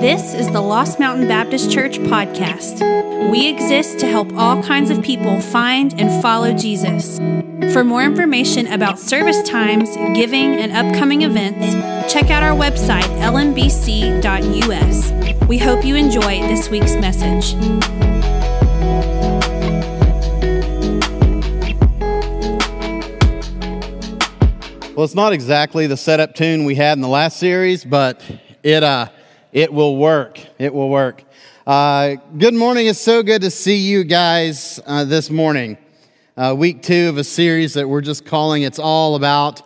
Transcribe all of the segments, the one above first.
This is the Lost Mountain Baptist Church podcast. We exist to help all kinds of people find and follow Jesus. For more information about service times, giving, and upcoming events, check out our website, lmbc.us. We hope you enjoy this week's message. Well, it's not exactly the setup tune we had in the last series, but it uh, it will work. It will work. Uh, good morning. It's so good to see you guys uh, this morning. Uh, week two of a series that we're just calling "It's All About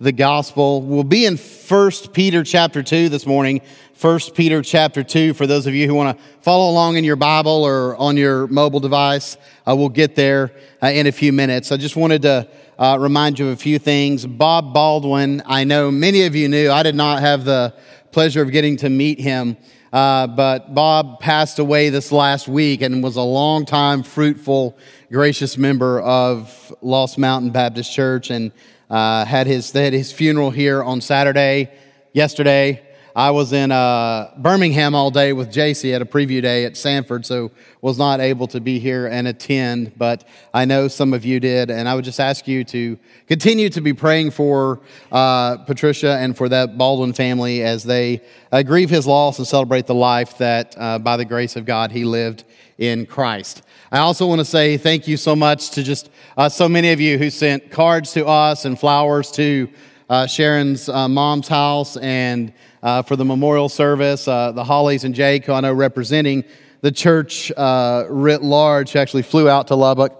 the Gospel." We'll be in First Peter chapter two this morning. First Peter chapter two. For those of you who want to follow along in your Bible or on your mobile device, uh, we'll get there uh, in a few minutes. I just wanted to uh, remind you of a few things. Bob Baldwin, I know many of you knew. I did not have the pleasure of getting to meet him, uh, but Bob passed away this last week and was a long time fruitful, gracious member of Lost Mountain Baptist Church and uh, had his, they had his funeral here on Saturday, yesterday. I was in uh, Birmingham all day with JC at a preview day at Samford, so was not able to be here and attend, but I know some of you did, and I would just ask you to continue to be praying for uh, Patricia and for that Baldwin family as they uh, grieve his loss and celebrate the life that, uh, by the grace of God, he lived in Christ. I also want to say thank you so much to just uh, so many of you who sent cards to us and flowers to uh, Sharon's uh, mom's house and uh, for the memorial service. Uh, the Hollies and Jake, who I know representing the church uh, writ large, actually flew out to Lubbock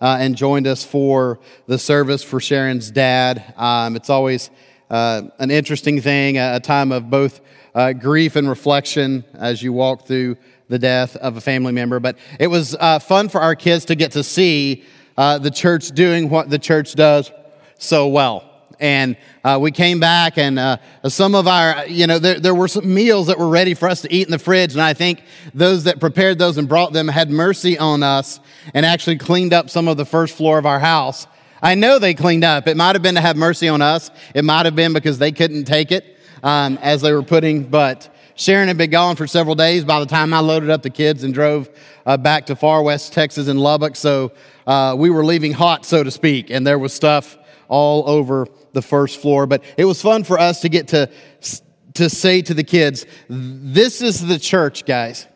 uh, and joined us for the service for Sharon's dad. Um, it's always uh, an interesting thing, a, time of both uh, grief and reflection as you walk through the death of a family member. But it was fun for our kids to get to see the church doing what the church does so well. And uh, we came back, and uh, some of our, you know, there, there were some meals that were ready for us to eat in the fridge. And I think those that prepared those and brought them had mercy on us and actually cleaned up some of the first floor of our house. I know they cleaned up. It might have been to have mercy on us, it might have been because they couldn't take it um, as they were putting, but. Sharon had been gone for several days by the time I loaded up the kids and drove uh, back to far west Texas in Lubbock. So uh, we were leaving hot, so to speak, and there was stuff all over the first floor. But it was fun for us to get to, to say to the kids, this is the church, guys.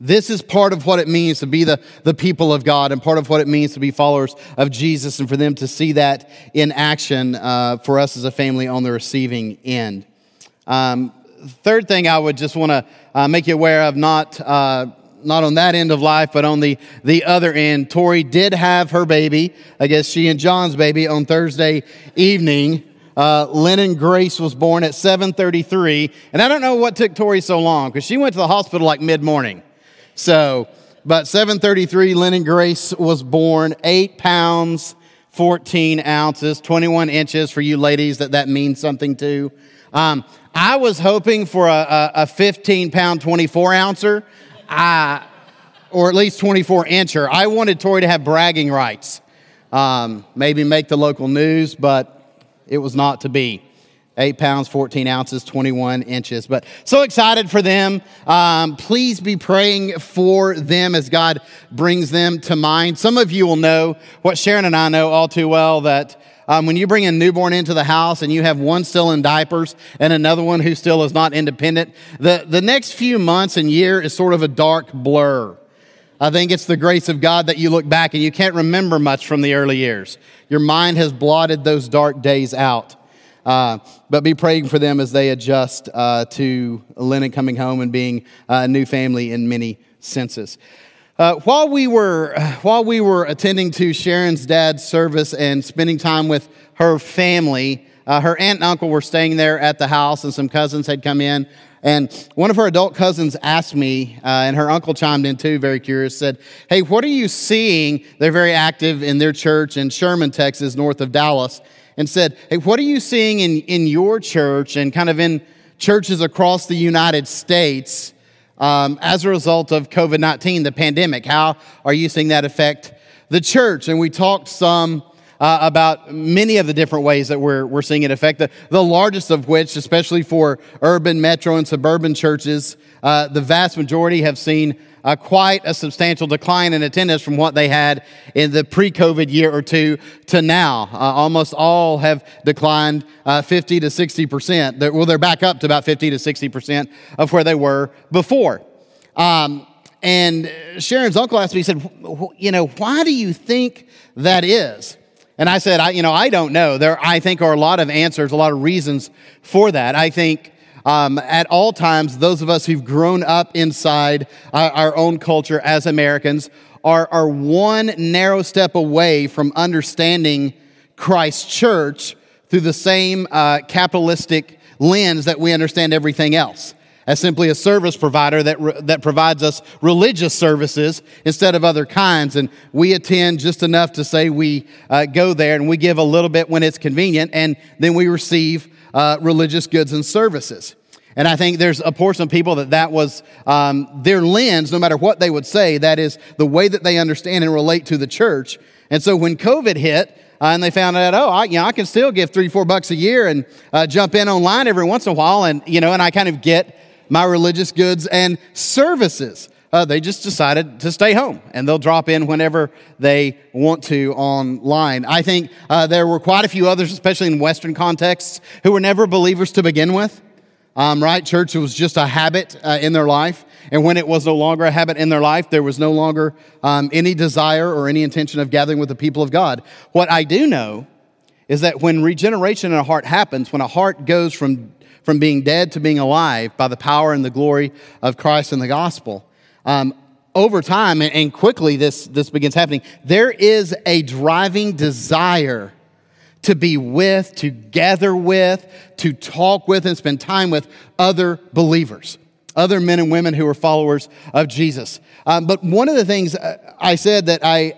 This is part of what it means to be the, the people of God and part of what it means to be followers of Jesus and for them to see that in action uh, for us as a family on the receiving end. Um, third thing I would just want to uh, make you aware of, not uh, not on that end of life, but on the, the other end. Tori did have her baby, I guess she and John's baby, on Thursday evening. Uh, Lennon Grace was born at 7:33, and I don't know what took Tori so long because she went to the hospital like mid-morning. So, but 7:33, Lennon Grace was born, eight pounds, 14 ounces, 21 inches for you ladies that that means something to. Um, I was hoping for a, a, a 15 pound, 24 ouncer. I, or at least 24 incher. I wanted Tori to have bragging rights, um, maybe make the local news, but it was not to be. Eight pounds, 14 ounces, 21 inches. But so excited for them. Um, please be praying for them as God brings them to mind. Some of you will know what Sharon and I know all too well that um, when you bring a newborn into the house and you have one still in diapers and another one who still is not independent, the, the next few months and year is sort of a dark blur. I think it's the grace of God that you look back and you can't remember much from the early years. Your mind has blotted those dark days out. Uh, but be praying for them as they adjust uh, to Lennon coming home and being a new family in many senses. Uh, while we were while we were attending to Sharon's dad's service and spending time with her family, uh, her aunt and uncle were staying there at the house, and some cousins had come in. And one of her adult cousins asked me, uh, and her uncle chimed in too, very curious, said, Hey, what are you seeing? They're very active in their church in Sherman, Texas, north of Dallas, and said, Hey, what are you seeing in, in your church and kind of in churches across the United States um, as a result of COVID 19, the pandemic. How are you seeing that affect the church? And we talked some uh, about many of the different ways that we're, we're seeing it affect. The, the largest of which, especially for urban, metro, and suburban churches, uh, the vast majority have seen uh, quite a substantial decline in attendance from what they had in the pre COVID year or two to now. Uh, almost all have declined uh, 50 to 60%. They're, well, they're back up to about 50 to 60% of where they were before. Um, and Sharon's uncle asked me, he said, You know, why do you think that is? And I said, I, you know, I don't know. There, I think, are a lot of answers, a lot of reasons for that. I think um, at all times, those of us who've grown up inside our, our own culture as Americans are, are one narrow step away from understanding Christ's church through the same uh, capitalistic lens that we understand everything else as simply a service provider that, re- that provides us religious services instead of other kinds. And we attend just enough to say we uh, go there and we give a little bit when it's convenient, and then we receive uh, religious goods and services. And I think there's a portion of people that that was um, their lens, no matter what they would say, that is the way that they understand and relate to the church. And so when COVID hit, uh, and they found out, oh, I, you know, I can still give three, four bucks a year and uh, jump in online every once in a while, and you know, and I kind of get my religious goods and services. Uh, they just decided to stay home and they'll drop in whenever they want to online. I think uh, there were quite a few others, especially in Western contexts, who were never believers to begin with. Um, right? Church was just a habit uh, in their life. And when it was no longer a habit in their life, there was no longer um, any desire or any intention of gathering with the people of God. What I do know is that when regeneration in a heart happens, when a heart goes from from being dead to being alive by the power and the glory of Christ and the gospel. Um, over time, and quickly this, this begins happening, there is a driving desire to be with, to gather with, to talk with, and spend time with other believers, other men and women who are followers of Jesus. Um, but one of the things uh, I said that I,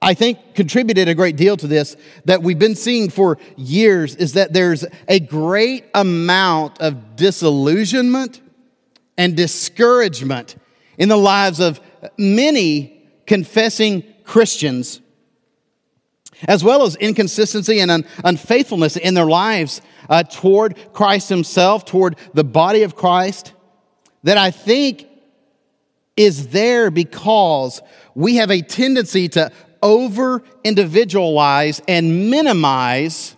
I think contributed a great deal to this that we've been seeing for years is that there's a great amount of disillusionment and discouragement in the lives of many confessing Christians, as well as inconsistency and un- unfaithfulness in their lives uh, toward Christ Himself, toward the body of Christ, that I think is there because we have a tendency to over individualize and minimize,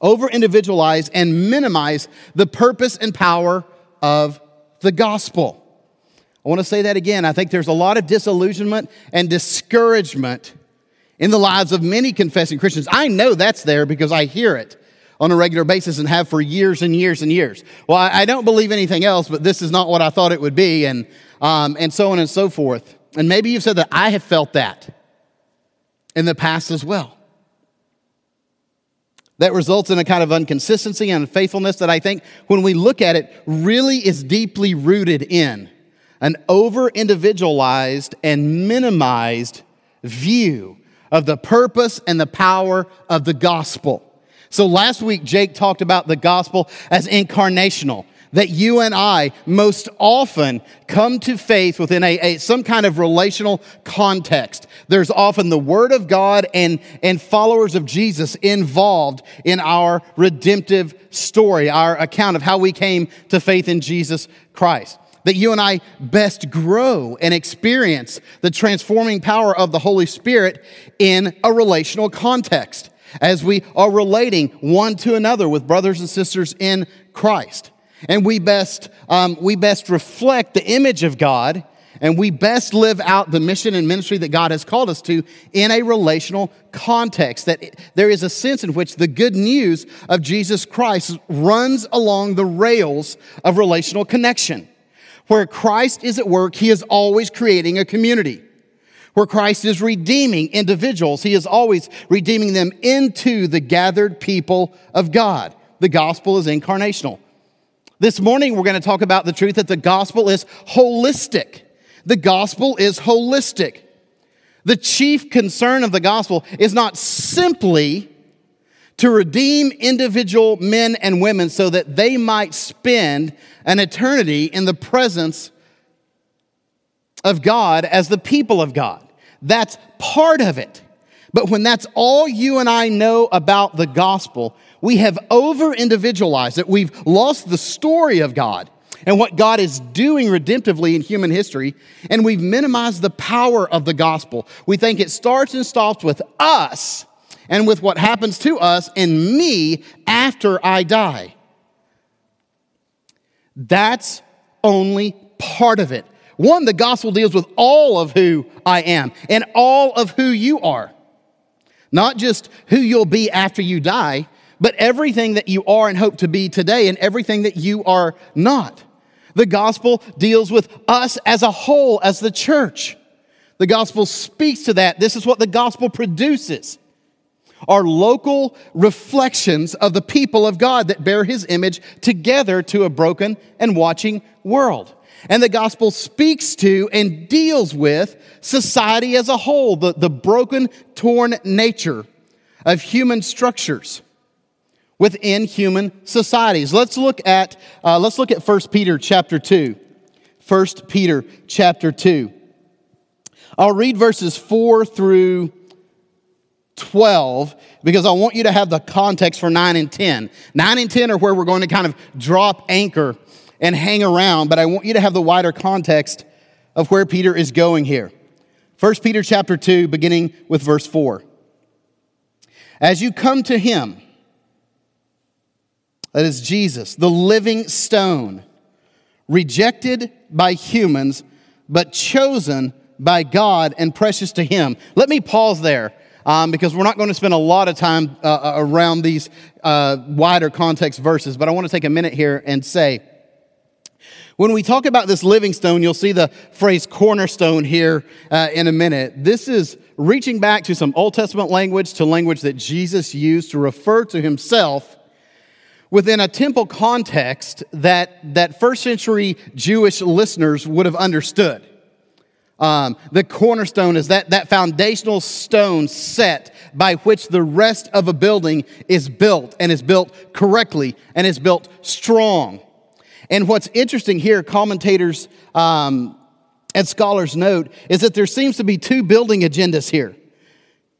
over individualize and minimize the purpose and power of the gospel. I want to say that again. I think there's a lot of disillusionment and discouragement in the lives of many confessing Christians. I know that's there because I hear it on a regular basis and have for years and years and years. Well, I, don't believe anything else, but this is not what I thought it would be, and, um, and so on and so forth. And maybe you've said that I have felt that in the past as well. That results in a kind of inconsistency and unfaithfulness that I think, when we look at it, really is deeply rooted in an over individualized and minimized view of the purpose and the power of the gospel. So last week, Jake talked about the gospel as incarnational that you and I most often come to faith within a, a, some kind of relational context. There's often the Word of God and, and followers of Jesus involved in our redemptive story, our account of how we came to faith in Jesus Christ. That you and I best grow and experience the transforming power of the Holy Spirit in a relational context as we are relating one to another with brothers and sisters in Christ. And we best, um, we best reflect the image of God and we best live out the mission and ministry that God has called us to in a relational context. That there is a sense in which the good news of Jesus Christ runs along the rails of relational connection. Where Christ is at work, he is always creating a community. Where Christ is redeeming individuals, he is always redeeming them into the gathered people of God. The gospel is incarnational. This morning, we're going to talk about the truth that the gospel is holistic. The gospel is holistic. The chief concern of the gospel is not simply to redeem individual men and women so that they might spend an eternity in the presence of God as the people of God. That's part of it. But when that's all you and I know about the gospel, we have over individualized it. We've lost the story of God and what God is doing redemptively in human history, and we've minimized the power of the gospel. We think it starts and stops with us and with what happens to us and me after I die. That's only part of it. One, the gospel deals with all of who I am and all of who you are. Not just who you'll be after you die, but everything that you are and hope to be today and everything that you are not. The gospel deals with us as a whole, as the church. The gospel speaks to that. This is what the gospel produces are local reflections of the people of God that bear his image together to a broken and watching world. And the gospel speaks to and deals with society as a whole, the, the broken, torn nature of human structures within human societies. Let's look at, uh, let's look at 1 Peter chapter 2. 1 Peter chapter 2. I'll read verses 4 through 12 because I want you to have the context for 9 and 10. 9 and 10 are where we're going to kind of drop anchor and hang around, but I want you to have the wider context of where Peter is going here. 1 Peter chapter 2 beginning with verse 4. As you come to him, that is Jesus, the living stone, rejected by humans, but chosen by God and precious to him. Let me pause there um, because we're not going to spend a lot of time uh, uh, around these uh, wider context verses, but I want to take a minute here and say, when we talk about this living stone, you'll see the phrase cornerstone here uh, in a minute. This is reaching back to some Old Testament language, to language that Jesus used to refer to himself within a temple context that, that first century Jewish listeners would have understood. Um, the cornerstone is that, that foundational stone set by which the rest of a building is built and is built correctly and is built strong. And what's interesting here, commentators um, and scholars note, is that there seems to be two building agendas here.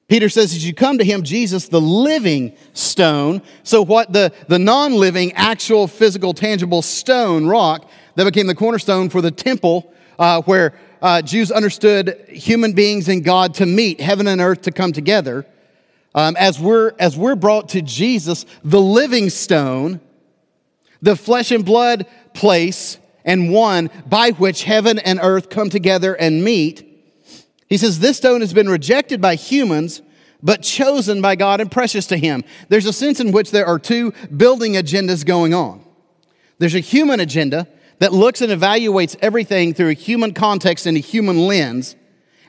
Peter says, as you come to him, Jesus, the living stone. So, what the, the non living, actual, physical, tangible stone, rock, that became the cornerstone for the temple, uh, where uh, Jews understood human beings and God to meet, heaven and earth to come together. Um, as, we're, as we're brought to Jesus, the living stone, the flesh and blood place and one by which heaven and earth come together and meet. He says, This stone has been rejected by humans, but chosen by God and precious to Him. There's a sense in which there are two building agendas going on. There's a human agenda that looks and evaluates everything through a human context and a human lens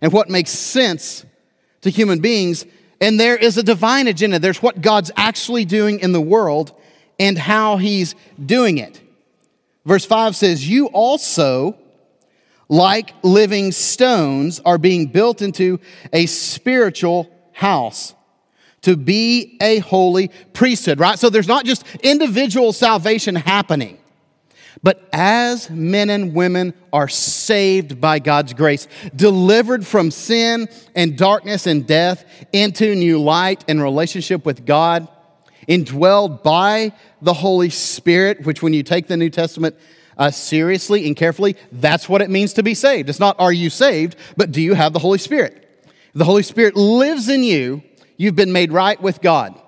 and what makes sense to human beings. And there is a divine agenda. There's what God's actually doing in the world and how he's doing it. Verse 5 says, You also, like living stones, are being built into a spiritual house to be a holy priesthood, right? So there's not just individual salvation happening. But as men and women are saved by God's grace, delivered from sin and darkness and death into new light and relationship with God, indwelled by the Holy Spirit, which when you take the New Testament uh, seriously and carefully, that's what it means to be saved. It's not are you saved, but do you have the Holy Spirit? the Holy Spirit lives in you, you've been made right with God.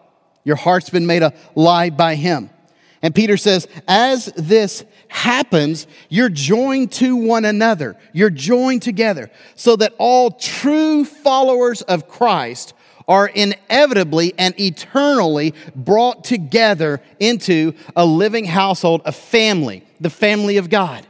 Your heart's been made alive by Him. And Peter says, as this happens, you're joined to one another. You're joined together so that all true followers of Christ are inevitably and eternally brought together into a living household, a family, the family of God.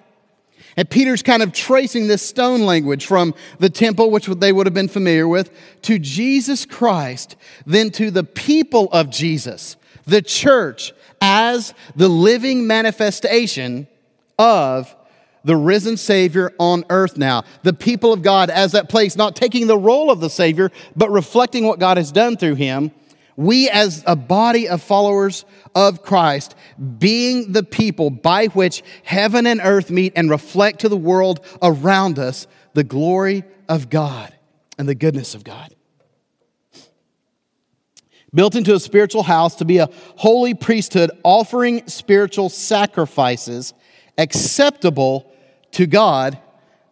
And Peter's kind of tracing this stone language from the temple, which they would have been familiar with, to Jesus Christ, then to the people of Jesus, the church, as the living manifestation of the risen Savior on earth now. The people of God as that place, not taking the role of the Savior, but reflecting what God has done through him. We, as a body of followers of Christ, being the people by which heaven and earth meet and reflect to the world around us the glory of God and the goodness of God. Built into a spiritual house to be a holy priesthood, offering spiritual sacrifices acceptable to God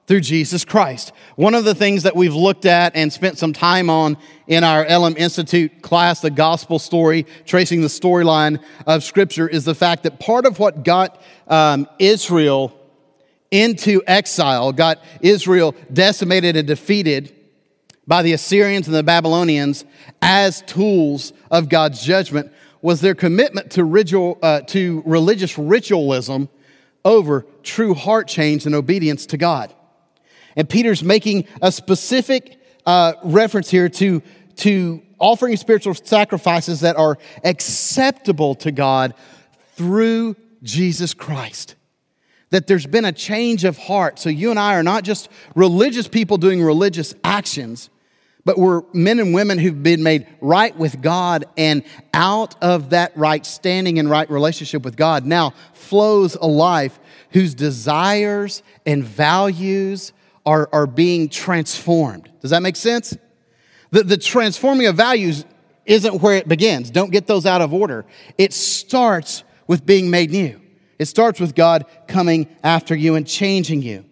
through Jesus Christ. One of the things that we've looked at and spent some time on in our LM Institute class, the gospel story, tracing the storyline of Scripture, is the fact that part of what got um, Israel into exile, got Israel decimated and defeated by the Assyrians and the Babylonians as tools of God's judgment, was their commitment to, ritual, uh, to religious ritualism over true heart change and obedience to God. And Peter's making a specific uh, reference here to, to offering spiritual sacrifices that are acceptable to God through Jesus Christ. That there's been a change of heart. So you and I are not just religious people doing religious actions, but we're men and women who've been made right with God, and out of that right standing and right relationship with God now flows a life whose desires and values are, are being transformed. Does that make sense? The, the transforming of values isn't where it begins. Don't get those out of order. It starts with being made new. It starts with God coming after you and changing you.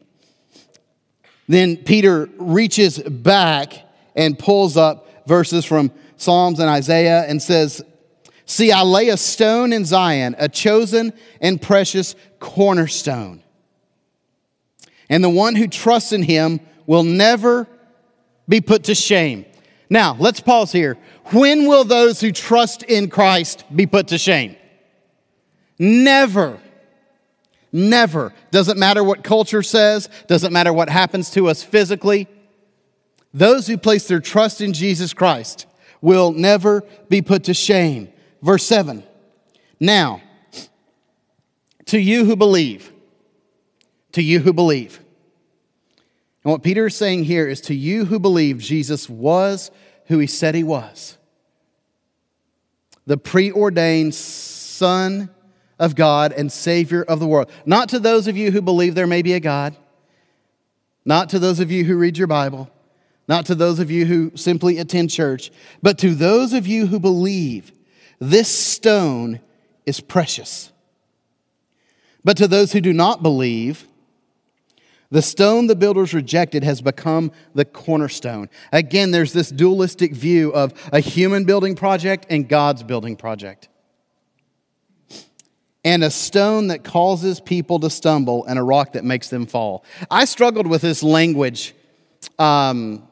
Then Peter reaches back and pulls up verses from Psalms and Isaiah and says, See, I lay a stone in Zion, a chosen and precious cornerstone and the one who trusts in him will never be put to shame. Now, let's pause here. When will those who trust in Christ be put to shame? Never. Never. Doesn't matter what culture says, doesn't matter what happens to us physically. Those who place their trust in Jesus Christ will never be put to shame. Verse 7. Now, to you who believe, to you who believe. And what Peter is saying here is to you who believe Jesus was who he said he was the preordained Son of God and Savior of the world. Not to those of you who believe there may be a God, not to those of you who read your Bible, not to those of you who simply attend church, but to those of you who believe this stone is precious. But to those who do not believe, the stone the builders rejected has become the cornerstone. Again, there's this dualistic view of a human building project and God's building project. And a stone that causes people to stumble and a rock that makes them fall. I struggled with this language um,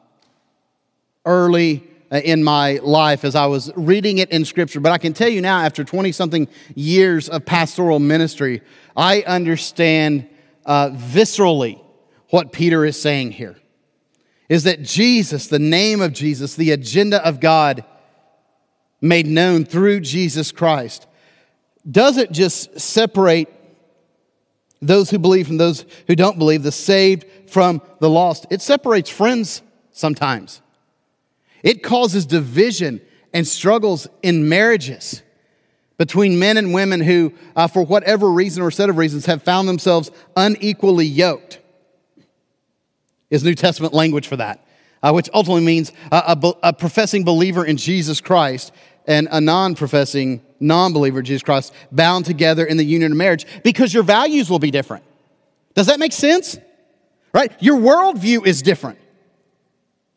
early uh, in my life as I was reading it in Scripture, but I can tell you now, after 20 something years of pastoral ministry, I understand uh, viscerally what Peter is saying here is that Jesus, the name of Jesus, the agenda of God made known through Jesus Christ, doesn't just separate those who believe from those who don't believe, the saved from the lost. It separates friends sometimes. It causes division and struggles in marriages between men and women who, uh, for whatever reason or set of reasons, have found themselves unequally yoked is New Testament language for that, uh, which ultimately means a, a, a professing believer in Jesus Christ and a non professing non believer in Jesus Christ bound together in the union of marriage because your values will be different. Does that make sense? Right? Your worldview is different.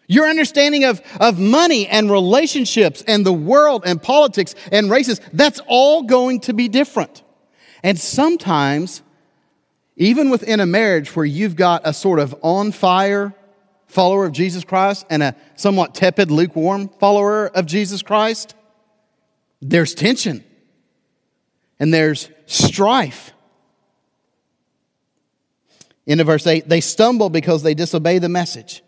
Your understanding of, of money and relationships and the world and politics and races, that's all going to be different. And sometimes even within a marriage where you've got a sort of on fire follower of Jesus Christ and a somewhat tepid, lukewarm follower of Jesus Christ, there's tension and there's strife. Into verse 8, they stumble because they disobey the message,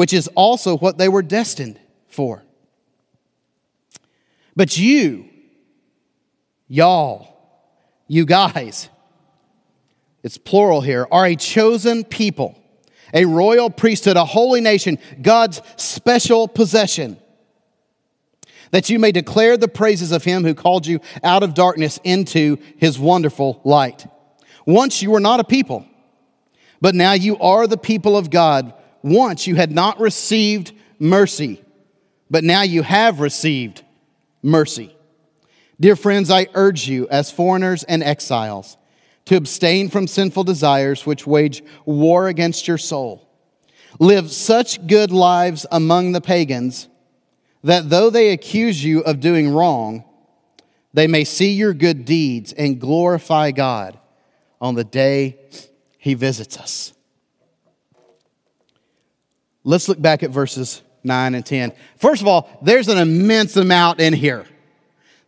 which is also what they were destined for. But you, y'all, you guys, it's plural here, are a chosen people, a royal priesthood, a holy nation, God's special possession, that you may declare the praises of him who called you out of darkness into his wonderful light. Once you were not a people, but now you are the people of God. Once you had not received mercy, but now you have received mercy. Dear friends, I urge you, as foreigners and exiles, to abstain from sinful desires which wage war against your soul. Live such good lives among the pagans that though they accuse you of doing wrong, they may see your good deeds and glorify God on the day he visits us. Let's look back at verses 9 and 10. First of all, there's an immense amount in here.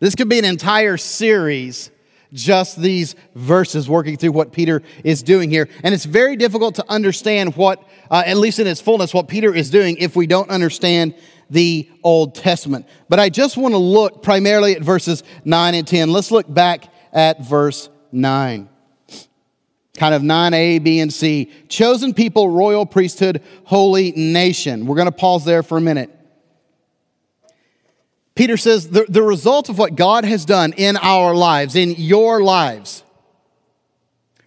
This could be an entire series, just these verses working through what Peter is doing here. And it's very difficult to understand what, uh, at least in its fullness, what Peter is doing if we don't understand the Old Testament. But I just want to look primarily at verses 9 and 10. Let's look back at verse 9 kind of 9a, b, and c. Chosen people, royal priesthood, holy nation. We're going to pause there for a minute. Peter says the, the result of what God has done in our lives, in your lives,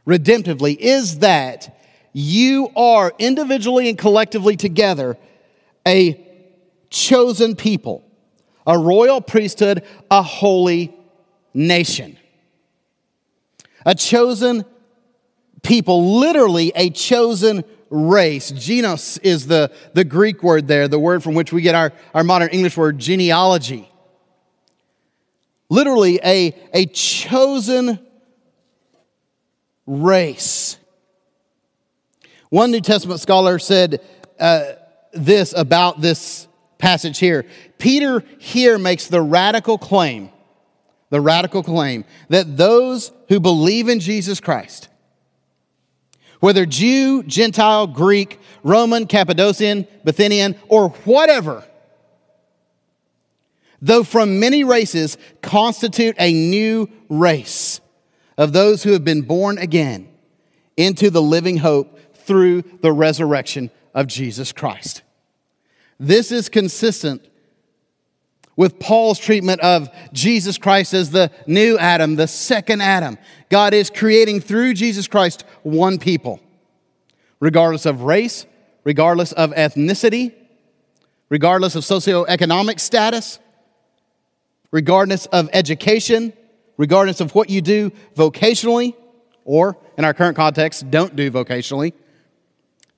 redemptively, is that you are individually and collectively together a chosen people, a royal priesthood, a holy nation. A chosen people, literally a chosen race. Genos is the, the Greek word there, the word from which we get our, our modern English word genealogy. Literally a, a chosen race. One New Testament scholar said uh, this about this passage here. Peter here makes the radical claim, the radical claim that those who believe in Jesus Christ whether Jew, Gentile, Greek, Roman, Cappadocian, Bithynian, or whatever, though from many races, constitute a new race of those who have been born again into the living hope through the resurrection of Jesus Christ. This is consistent with Paul's treatment of Jesus Christ as the new Adam, the second Adam. God is creating through Jesus Christ one people, regardless of race, regardless of ethnicity, regardless of socioeconomic status, regardless of education, regardless of what you do vocationally, or in our current context, don't do vocationally.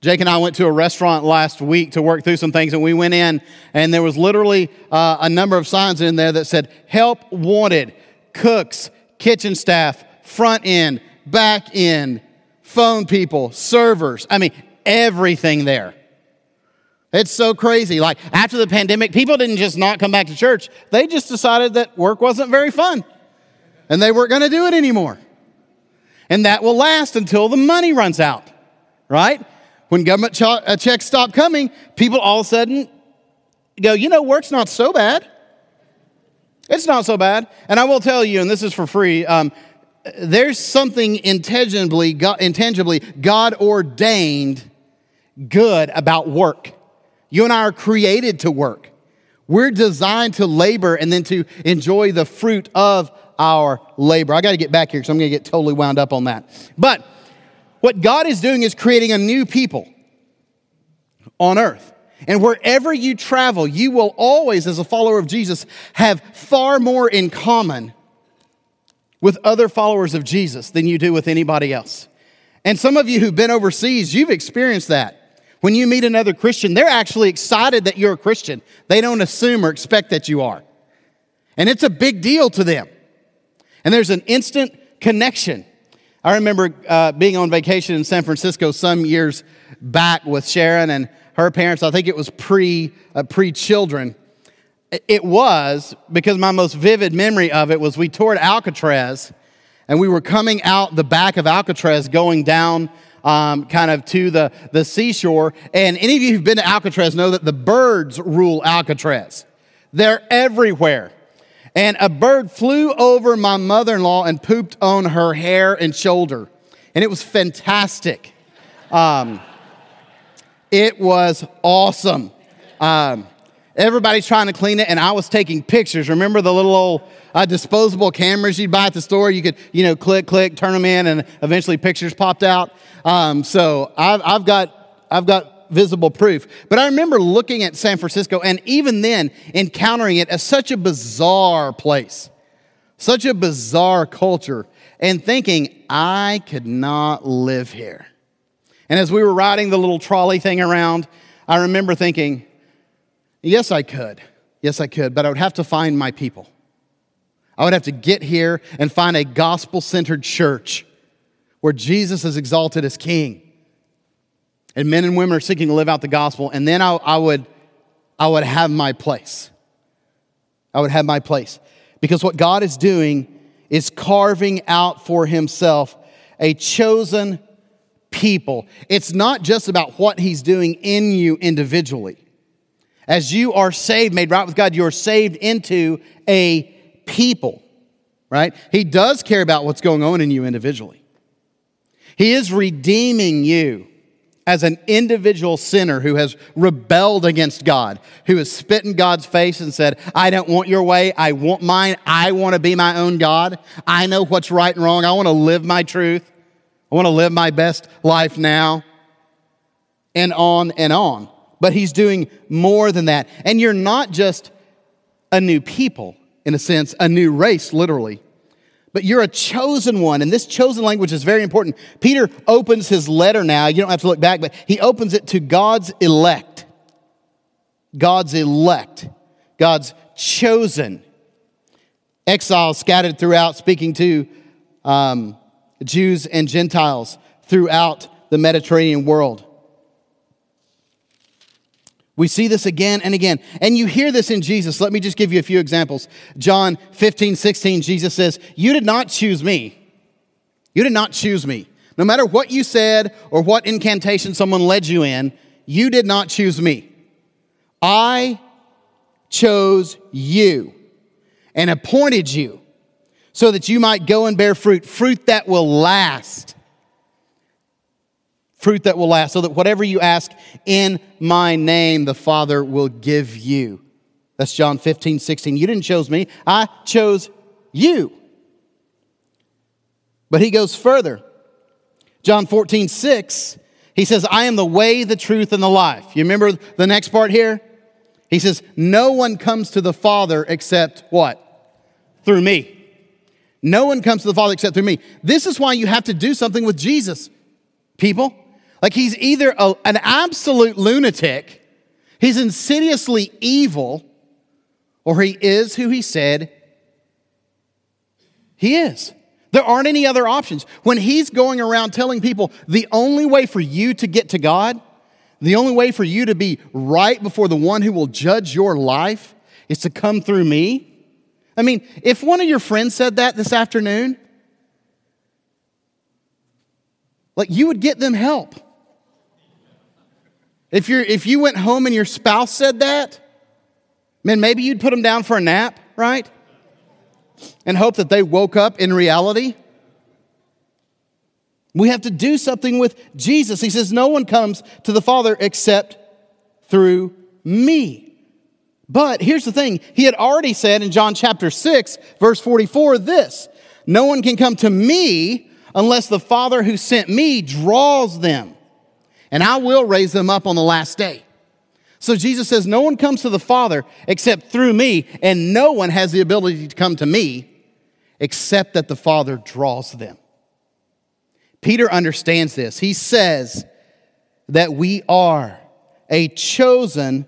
Jake and I went to a restaurant last week to work through some things, and we went in, and there was literally uh, a number of signs in there that said, Help wanted, cooks, kitchen staff, front end, back end, phone people, servers. I mean, everything there. It's so crazy. Like after the pandemic, people didn't just not come back to church, they just decided that work wasn't very fun, and they weren't going to do it anymore. And that will last until the money runs out, right? when government ch- uh, checks stop coming, people all of a sudden go, you know, work's not so bad. It's not so bad. And I will tell you, and this is for free, um, there's something intangibly, God, intangibly God ordained good about work. You and I are created to work. We're designed to labor and then to enjoy the fruit of our labor. I got to get back here because I'm going to get totally wound up on that. But what God is doing is creating a new people on earth. And wherever you travel, you will always, as a follower of Jesus, have far more in common with other followers of Jesus than you do with anybody else. And some of you who've been overseas, you've experienced that. When you meet another Christian, they're actually excited that you're a Christian. They don't assume or expect that you are. And it's a big deal to them. And there's an instant connection. I remember uh, being on vacation in San Francisco some years back with Sharon and her parents. I think it was pre uh, pre children. It was because my most vivid memory of it was we toured Alcatraz, and we were coming out the back of Alcatraz, going down um, kind of to the the seashore. And any of you who've been to Alcatraz know that the birds rule Alcatraz. They're everywhere and a bird flew over my mother in law and pooped on her hair and shoulder. And it was fantastic. Um, it was awesome. Um, everybody's trying to clean it, and I was taking pictures. Remember the little old uh, disposable cameras you'd buy at the store? You could, you know, click, click, turn them in, and eventually pictures popped out. Um, so I've, I've got, I've got visible proof. But I remember looking at San Francisco and even then encountering it as such a bizarre place, such a bizarre culture, and thinking, I could not live here. And as we were riding the little trolley thing around, I remember thinking, yes, I could. Yes, I could, but I would have to find my people. I would have to get here and find a gospel centered church where Jesus is exalted as king. And men and women are seeking to live out the gospel. And then I, I, would, I would have my place. I would have my place. Because what God is doing is carving out for himself a chosen people. It's not just about what he's doing in you individually. As you are saved, made right with God, you're saved into a people, right? He does care about what's going on in you individually. He is redeeming you as an individual sinner who has rebelled against God, who has spit in God's face and said, I don't want your way, I want mine, I want to be my own God, I know what's right and wrong, I want to live my truth, I want to live my best life now, and on and on. But He's doing more than that. And you're not just a new people, in a sense, a new race, literally but you're a chosen one. And this chosen language is very important. Peter opens his letter now. You don't have to look back, but he opens it to God's elect. God's elect. God's chosen. Exiles scattered throughout, speaking to um, Jews and Gentiles throughout the Mediterranean world. We see this again and again. And you hear this in Jesus. Let me just give you a few examples. John 15, 16, Jesus says, You did not choose me. You did not choose me. No matter what you said or what incantation someone led you in, you did not choose me. I chose you and appointed you so that you might go and bear fruit, fruit that will last fruit that will last, so that whatever you ask in my name, the Father will give you. That's John 15, 16. You didn't choose me, I chose you. But he goes further. John 14, 6, he says, I am the way, the truth, and the life. You remember the next part here? He says, No one comes to the Father except what? Through me. No one comes to the Father except through me. This is why you have to do something with Jesus, people. Like he's either a, an absolute lunatic, he's insidiously evil, or he is who he said he is. There aren't any other options. When he's going around telling people the only way for you to get to God, the only way for you to be right before the one who will judge your life is to come through me. I mean, if one of your friends said that this afternoon, like you would get them help. If, you're, if you went home and your spouse said that, man, maybe you'd put them down for a nap, right? And hope that they woke up in reality. We have to do something with Jesus. He says, No one comes to the Father except through me. But here's the thing He had already said in John chapter 6, verse 44, this No one can come to me unless the Father who sent me draws them and I will raise them up on the last day. So Jesus says, No one comes to the Father except through me, and no one has the ability to come to me except that the Father draws them. Peter understands this. He says that we are a chosen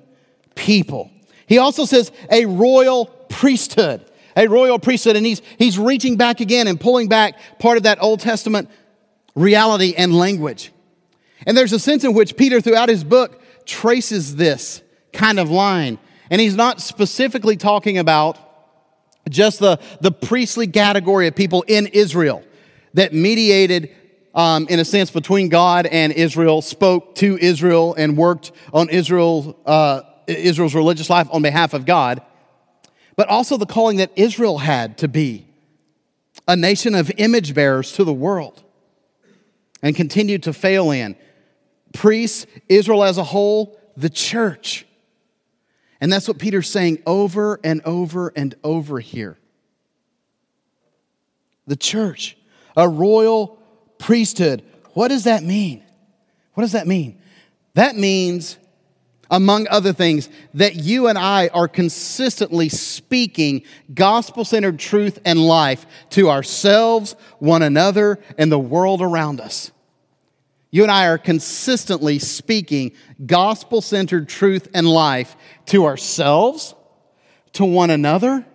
people. He also says a royal priesthood. A royal priesthood, and he's, he's reaching back again and pulling back part of that Old Testament reality and language. And there's a sense in which Peter, throughout his book, traces this kind of line. And he's not specifically talking about just the, the priestly category of people in Israel that mediated, um, in a sense, between God and Israel, spoke to Israel, and worked on Israel, uh, Israel's religious life on behalf of God, but also the calling that Israel had to be a nation of image bearers to the world and continued to fail in priests, Israel as a whole, the church. And that's what Peter's saying over and over and over here. The church, a royal priesthood. What does that mean? What does that mean? That means, among other things, that you and I are consistently speaking gospel centered truth and life to ourselves, one another, and the world around us. You and I are consistently speaking gospel centered truth and life to ourselves, to one another,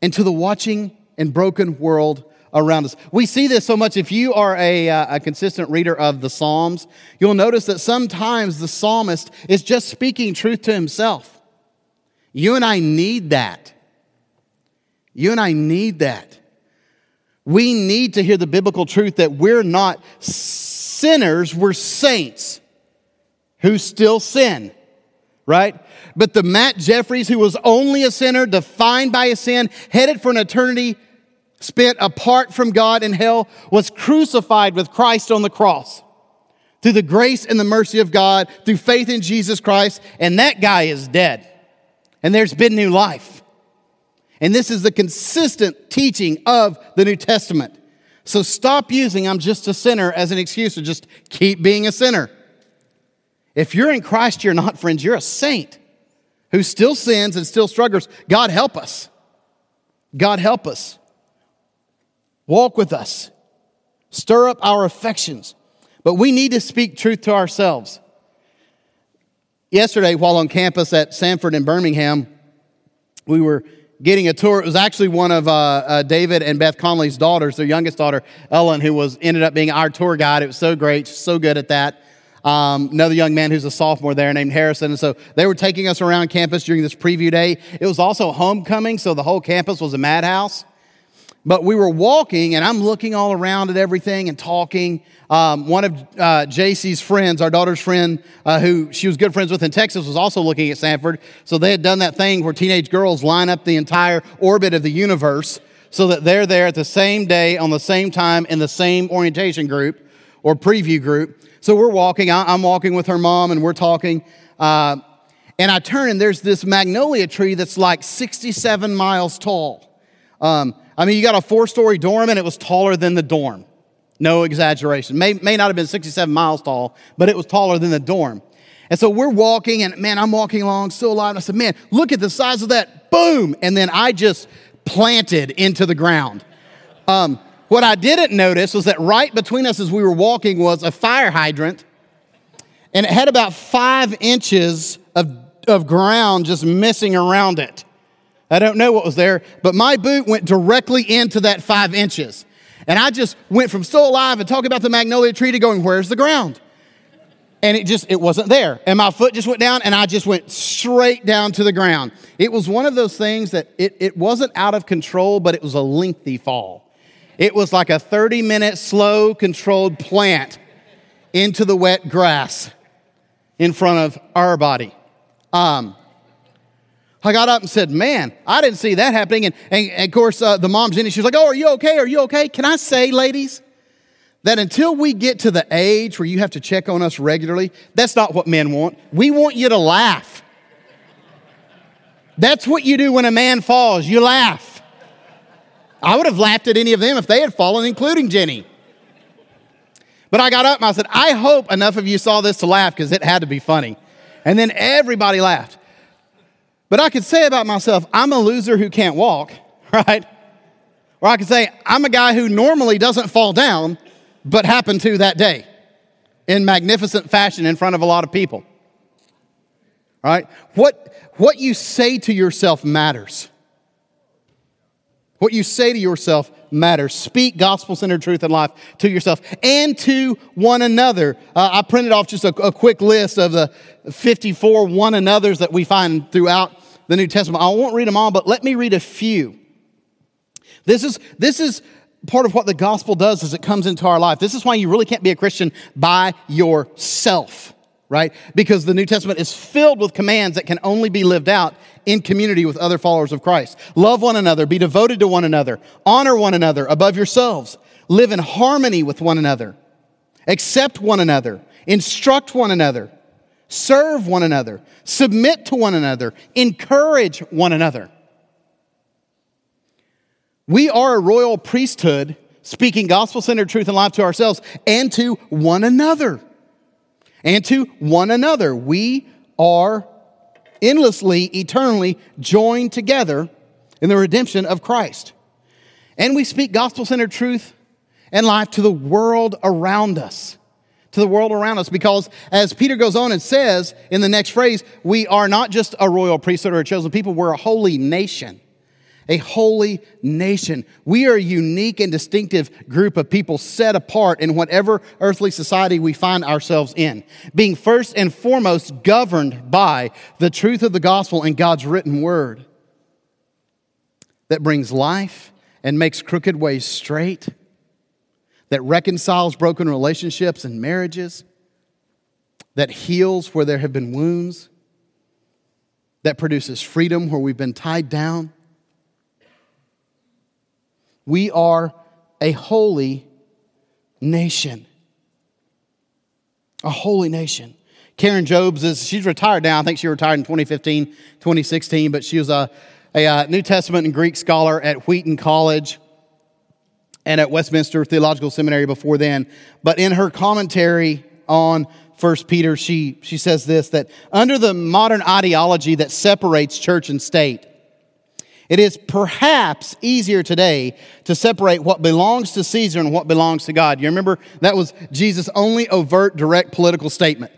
and to the watching and broken world around us. We see this so much. If you are a, uh, a consistent reader of the Psalms, you'll notice that sometimes the psalmist is just speaking truth to himself. You and I need that. You and I need that. We need to hear the biblical truth that we're not sinners, we're saints who still sin, right? But the Matt Jeffries, who was only a sinner, defined by his sin, headed for an eternity spent apart from God in hell, was crucified with Christ on the cross. Through the grace and the mercy of God, through faith in Jesus Christ, and that guy is dead. And there's been new life. And this is the consistent teaching of the New Testament. So stop using I'm just a sinner as an excuse to just keep being a sinner. If you're in Christ, you're not, friends, you're a saint who still sins and still struggles. God help us. God help us. Walk with us. Stir up our affections. But we need to speak truth to ourselves. Yesterday, while on campus at Samford in Birmingham, we were getting a tour. It was actually one of uh, uh, David and Beth Conley's daughters, their youngest daughter, Ellen, who was ended up being our tour guide. It was so great, so good at that. Um, another young man who's a sophomore there named Harrison. And so they were taking us around campus during this preview day. It was also homecoming, so the whole campus was a madhouse. But we were walking, and I'm looking all around at everything and talking. Um, one of uh, JC's friends, our daughter's friend, uh, who she was good friends with in Texas, was also looking at Samford. So they had done that thing where teenage girls line up the entire orbit of the universe so that they're there at the same day, on the same time, in the same orientation group or preview group. So we're walking. I'm walking with her mom, and we're talking. Uh, and I turn, and there's this magnolia tree that's like 67 miles tall. Um, I mean, you got a four story dorm and it was taller than the dorm. No exaggeration. May, may not have been 67 miles tall, but it was taller than the dorm. And so we're walking, and man, I'm walking along, still alive. And I said, man, look at the size of that. Boom. And then I just planted into the ground. Um, what I didn't notice was that right between us as we were walking was a fire hydrant, and it had about five inches of, of ground just missing around it. I don't know what was there, but my boot went directly into that five inches. And I just went from still alive and talking about the magnolia tree to going, where's the ground? And it just, it wasn't there. And my foot just went down and I just went straight down to the ground. It was one of those things that it, it wasn't out of control, but it was a lengthy fall. It was like a 30 minute slow controlled plant into the wet grass in front of our body. Um, I got up and said, Man, I didn't see that happening. And, and, and of course, uh, the mom's in it. She's like, Oh, are you okay? Are you okay? Can I say, ladies, that until we get to the age where you have to check on us regularly, that's not what men want. We want you to laugh. That's what you do when a man falls. You laugh. I would have laughed at any of them if they had fallen, including Jenny. But I got up and I said, I hope enough of you saw this to laugh because it had to be funny. And then everybody laughed. But I could say about myself, I'm a loser who can't walk, right? Or I could say, I'm a guy who normally doesn't fall down, but happened to that day in magnificent fashion in front of a lot of people. Right? What, what you say to yourself matters. What you say to yourself matters. Speak gospel centered truth and life to yourself and to one another. Uh, I printed off just a, a, quick list of the 54 one another's that we find throughout the New Testament. I won't read them all, but let me read a few. This is, this is part of what the gospel does as it comes into our life. This is why you really can't be a Christian by yourself, right? Because the New Testament is filled with commands that can only be lived out in community with other followers of Christ. Love one another, be devoted to one another, honor one another above yourselves, live in harmony with one another, accept one another, instruct one another, serve one another, submit to one another, encourage one another. We are a royal priesthood speaking gospel centered truth and life to ourselves and to one another. and to one another. We are endlessly, eternally joined together in the redemption of Christ. And we speak gospel centered truth and life to the world around us. To the world around us, because as Peter goes on and says in the next phrase, we are not just a royal priesthood or a chosen people, we're a holy nation a holy nation. We are a unique and distinctive group of people set apart in whatever earthly society we find ourselves in, being first and foremost governed by the truth of the gospel and God's written word that brings life and makes crooked ways straight, that reconciles broken relationships and marriages, that heals where there have been wounds, that produces freedom where we've been tied down we are a holy nation. A holy nation. Karen Jobes is, she's retired now. I think she retired in 2015, 2016, but she was a, a, uh, New Testament and Greek scholar at Wheaton College and at Westminster Theological Seminary before then. But in her commentary on First Peter, she, she says this that under the modern ideology that separates church and state, it is perhaps easier today to separate what belongs to Caesar and what belongs to God. You remember that was Jesus' only overt direct political statement.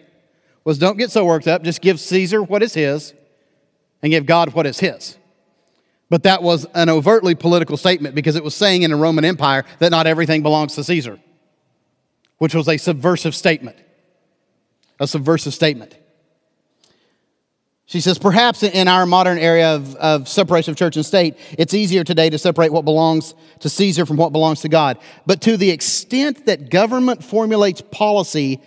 Was don't get so worked up, just give Caesar what is his and give God what is his. But that was an overtly political statement because it was saying in the Roman Empire that not everything belongs to Caesar, which was a subversive statement. A subversive statement. She says, perhaps in our modern area of, of, separation of church and state, it's easier today to separate what belongs to Caesar from what belongs to God. But to the extent that government formulates policy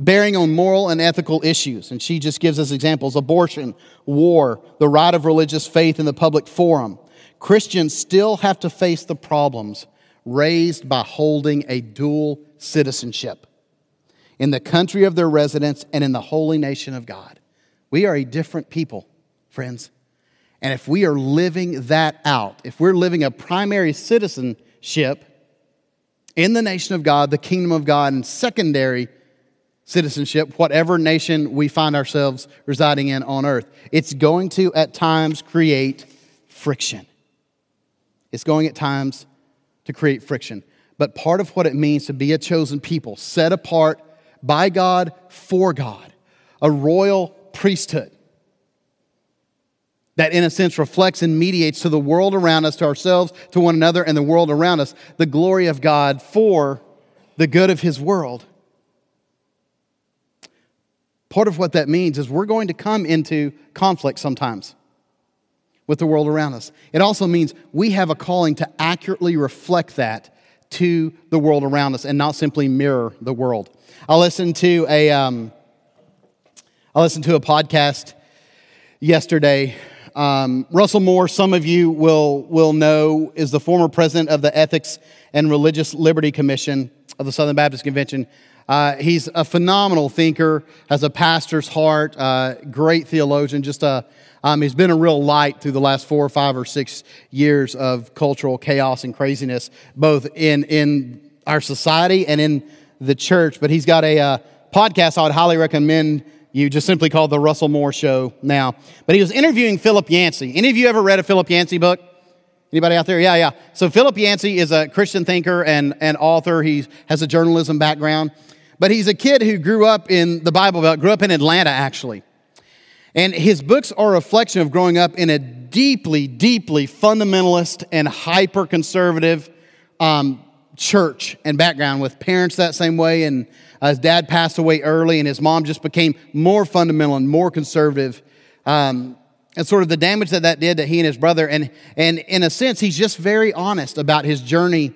bearing on moral and ethical issues, and she just gives us examples abortion, war, the right of religious faith in the public forum, Christians still have to face the problems raised by holding a dual citizenship in the country of their residence and in the holy nation of God. We are a different people, friends. And if we are living that out, if we're living a primary citizenship in the nation of God, the kingdom of God, and secondary citizenship, whatever nation we find ourselves residing in on earth, it's going to at times create friction. It's going at times to create friction. But part of what it means to be a chosen people, set apart by God for God, a royal priesthood that, in a sense, reflects and mediates to the world around us, to ourselves, to one another, and the world around us, the glory of God for the good of His world. Part of what that means is we're going to come into conflict sometimes with the world around us. It also means we have a calling to accurately reflect that to the world around us and not simply mirror the world. I listened to a. Um, I listened to a podcast yesterday. Um, Russell Moore, some of you will, will know, is the former president of the Ethics and Religious Liberty Commission of the Southern Baptist Convention. Uh, he's a phenomenal thinker, has a pastor's heart, uh, great theologian. Just a, um, he's been a real light through the last four or five or six years of cultural chaos and craziness, both in in our society and in the church. But he's got a uh, podcast I would highly recommend you just simply called the Russell Moore Show now. But he was interviewing Philip Yancey. Any of you ever read a Philip Yancey book? Anybody out there? Yeah, yeah. So Philip Yancey is a Christian thinker and, and author. He has a journalism background. But he's a kid who grew up in the Bible Belt, grew up in Atlanta, actually. And his books are a reflection of growing up in a deeply, deeply fundamentalist and hyper conservative um, church and background with parents that same way and his dad passed away early, and his mom just became more fundamental and more conservative. Um, and sort of the damage that that did to he and his brother. And, and in a sense, he's just very honest about his journey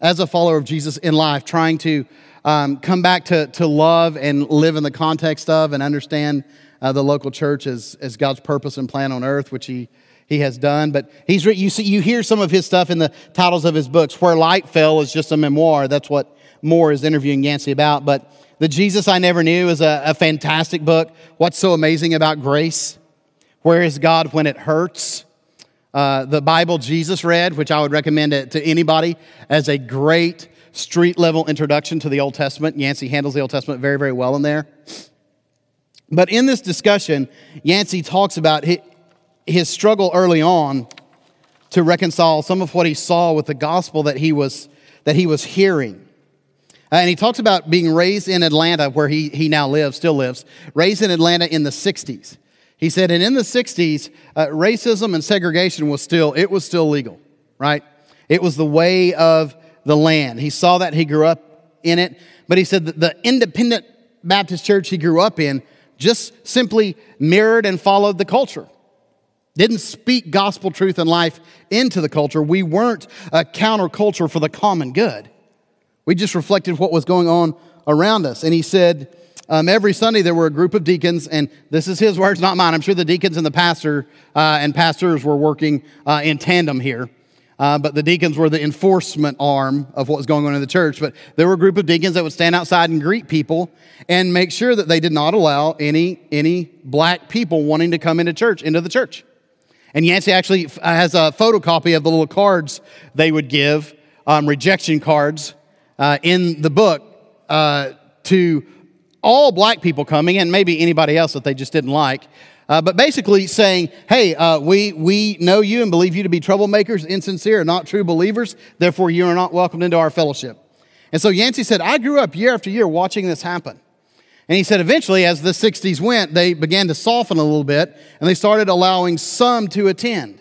as a follower of Jesus in life, trying to um, come back to, to love and live in the context of and understand uh, the local church as, as God's purpose and plan on earth, which he, he has done. But he's you see you hear some of his stuff in the titles of his books. Where Light Fell is just a memoir. That's what Moore is interviewing Yancey about. But The Jesus I Never Knew is a, a fantastic book. What's so amazing about grace? Where is God when it hurts? Uh, the Bible Jesus read, which I would recommend to anybody as a great street level introduction to the Old Testament. Yancey handles the Old Testament very, very well in there. But in this discussion, Yancey talks about his struggle early on to reconcile some of what he saw with the gospel that he was, that he was hearing. And he talks about being raised in Atlanta, where he, he now lives, still lives, raised in Atlanta in the 60s. He said, and in the 60s, uh, racism and segregation was still, it was still legal, right? It was the way of the land. He saw that, he grew up in it. But he said that the independent Baptist church he grew up in just simply mirrored and followed the culture. Didn't speak gospel truth and life into the culture. We weren't a counterculture for the common good. We just reflected what was going on around us. And he said, um, every Sunday there were a group of deacons, and this is his words, not mine. I'm sure the deacons and the pastor uh, and pastors were working uh, in tandem here. Uh, but the deacons were the enforcement arm of what was going on in the church. But there were a group of deacons that would stand outside and greet people and make sure that they did not allow any, any black people wanting to come into church, into the church. And Yancey actually has a photocopy of the little cards they would give, um, rejection cards, uh, in the book uh, to all black people coming and maybe anybody else that they just didn't like. Uh, but basically saying, hey, uh, we, we know you and believe you to be troublemakers, insincere, and not true believers. Therefore, you are not welcomed into our fellowship. And so Yancey said, I grew up year after year watching this happen. And he said, eventually, as the 60s went, they began to soften a little bit and they started allowing some to attend,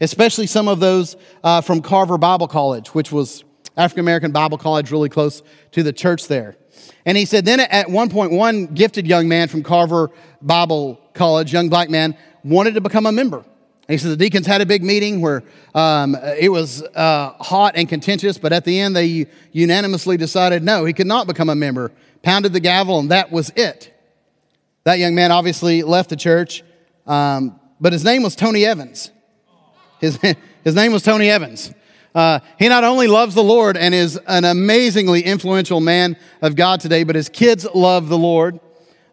especially some of those uh, from Carver Bible College, which was African American Bible College, really close to the church there. And he said, then at one point, one gifted young man from Carver Bible College, young black man, wanted to become a member. And he said the deacons had a big meeting where um, it was uh, hot and contentious, but at the end they unanimously decided no, he could not become a member. Pounded the gavel, and that was it. That young man obviously left the church, um, but his name was Tony Evans. His, his name was Tony Evans. Uh, he not only loves the Lord and is an amazingly influential man of God today, but his kids love the Lord.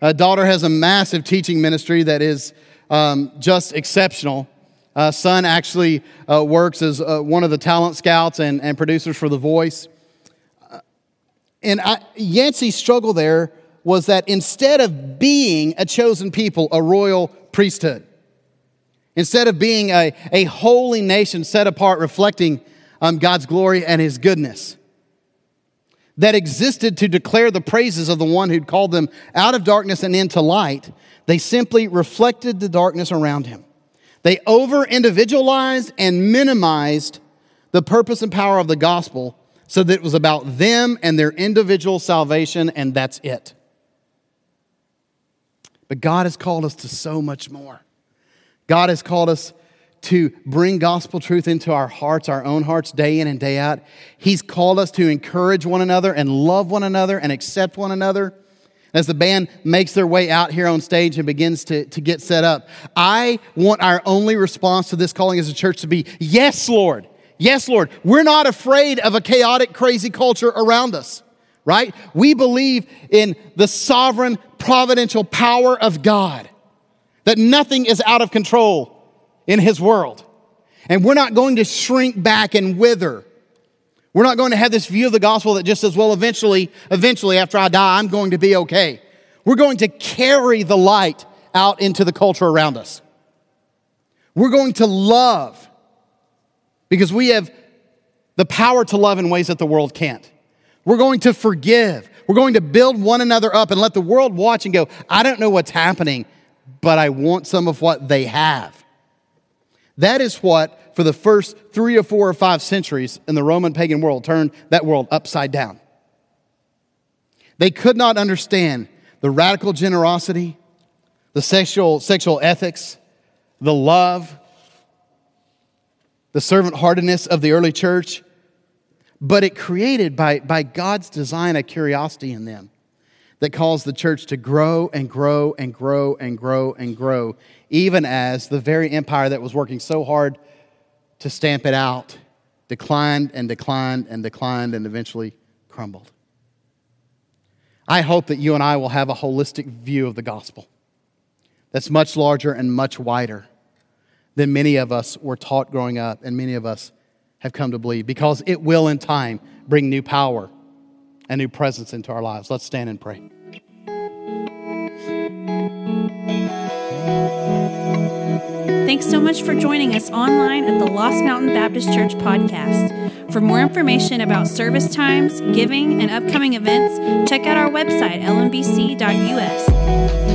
A daughter has a massive teaching ministry that is um, just exceptional. Uh, son actually uh, works as uh, one of the talent scouts and, and producers for The Voice. Uh, and I, Yancey's struggle there was that instead of being a chosen people, a royal priesthood, instead of being a, a holy nation set apart, reflecting um, God's glory and his goodness that existed to declare the praises of the one who'd called them out of darkness and into light, they simply reflected the darkness around him. They over individualized and minimized the purpose and power of the gospel so that it was about them and their individual salvation, and that's it. But God has called us to so much more. God has called us to bring gospel truth into our hearts, our own hearts, day in and day out. He's called us to encourage one another and love one another and accept one another. As the band makes their way out here on stage and begins to, to get set up, I want our only response to this calling as a church to be, Yes, Lord. Yes, Lord. We're not afraid of a chaotic, crazy culture around us, right? We believe in the sovereign, providential power of God, that nothing is out of control in his world. And we're not going to shrink back and wither. We're not going to have this view of the gospel that just says, well, eventually, eventually, after I die, I'm going to be okay. We're going to carry the light out into the culture around us. We're going to love because we have the power to love in ways that the world can't. We're going to forgive. We're going to build one another up and let the world watch and go, I don't know what's happening, but I want some of what they have. That is what, for the first three or four or five centuries in the Roman pagan world, turned that world upside down. They could not understand the radical generosity, the sexual, sexual ethics, the love, the servant heartedness of the early church, but it created by, by God's design a curiosity in them that caused the church to grow and grow and grow and grow and grow even as the very empire that was working so hard to stamp it out declined and declined and declined and eventually crumbled. I hope that you and I will have a holistic view of the gospel that's much larger and much wider than many of us were taught growing up and many of us have come to believe because it will in time bring new power a new presence into our lives. Let's stand and pray. Thanks so much for joining us online at the Lost Mountain Baptist Church podcast. For more information about service times, giving, and upcoming events, check out our website, lmbc.us.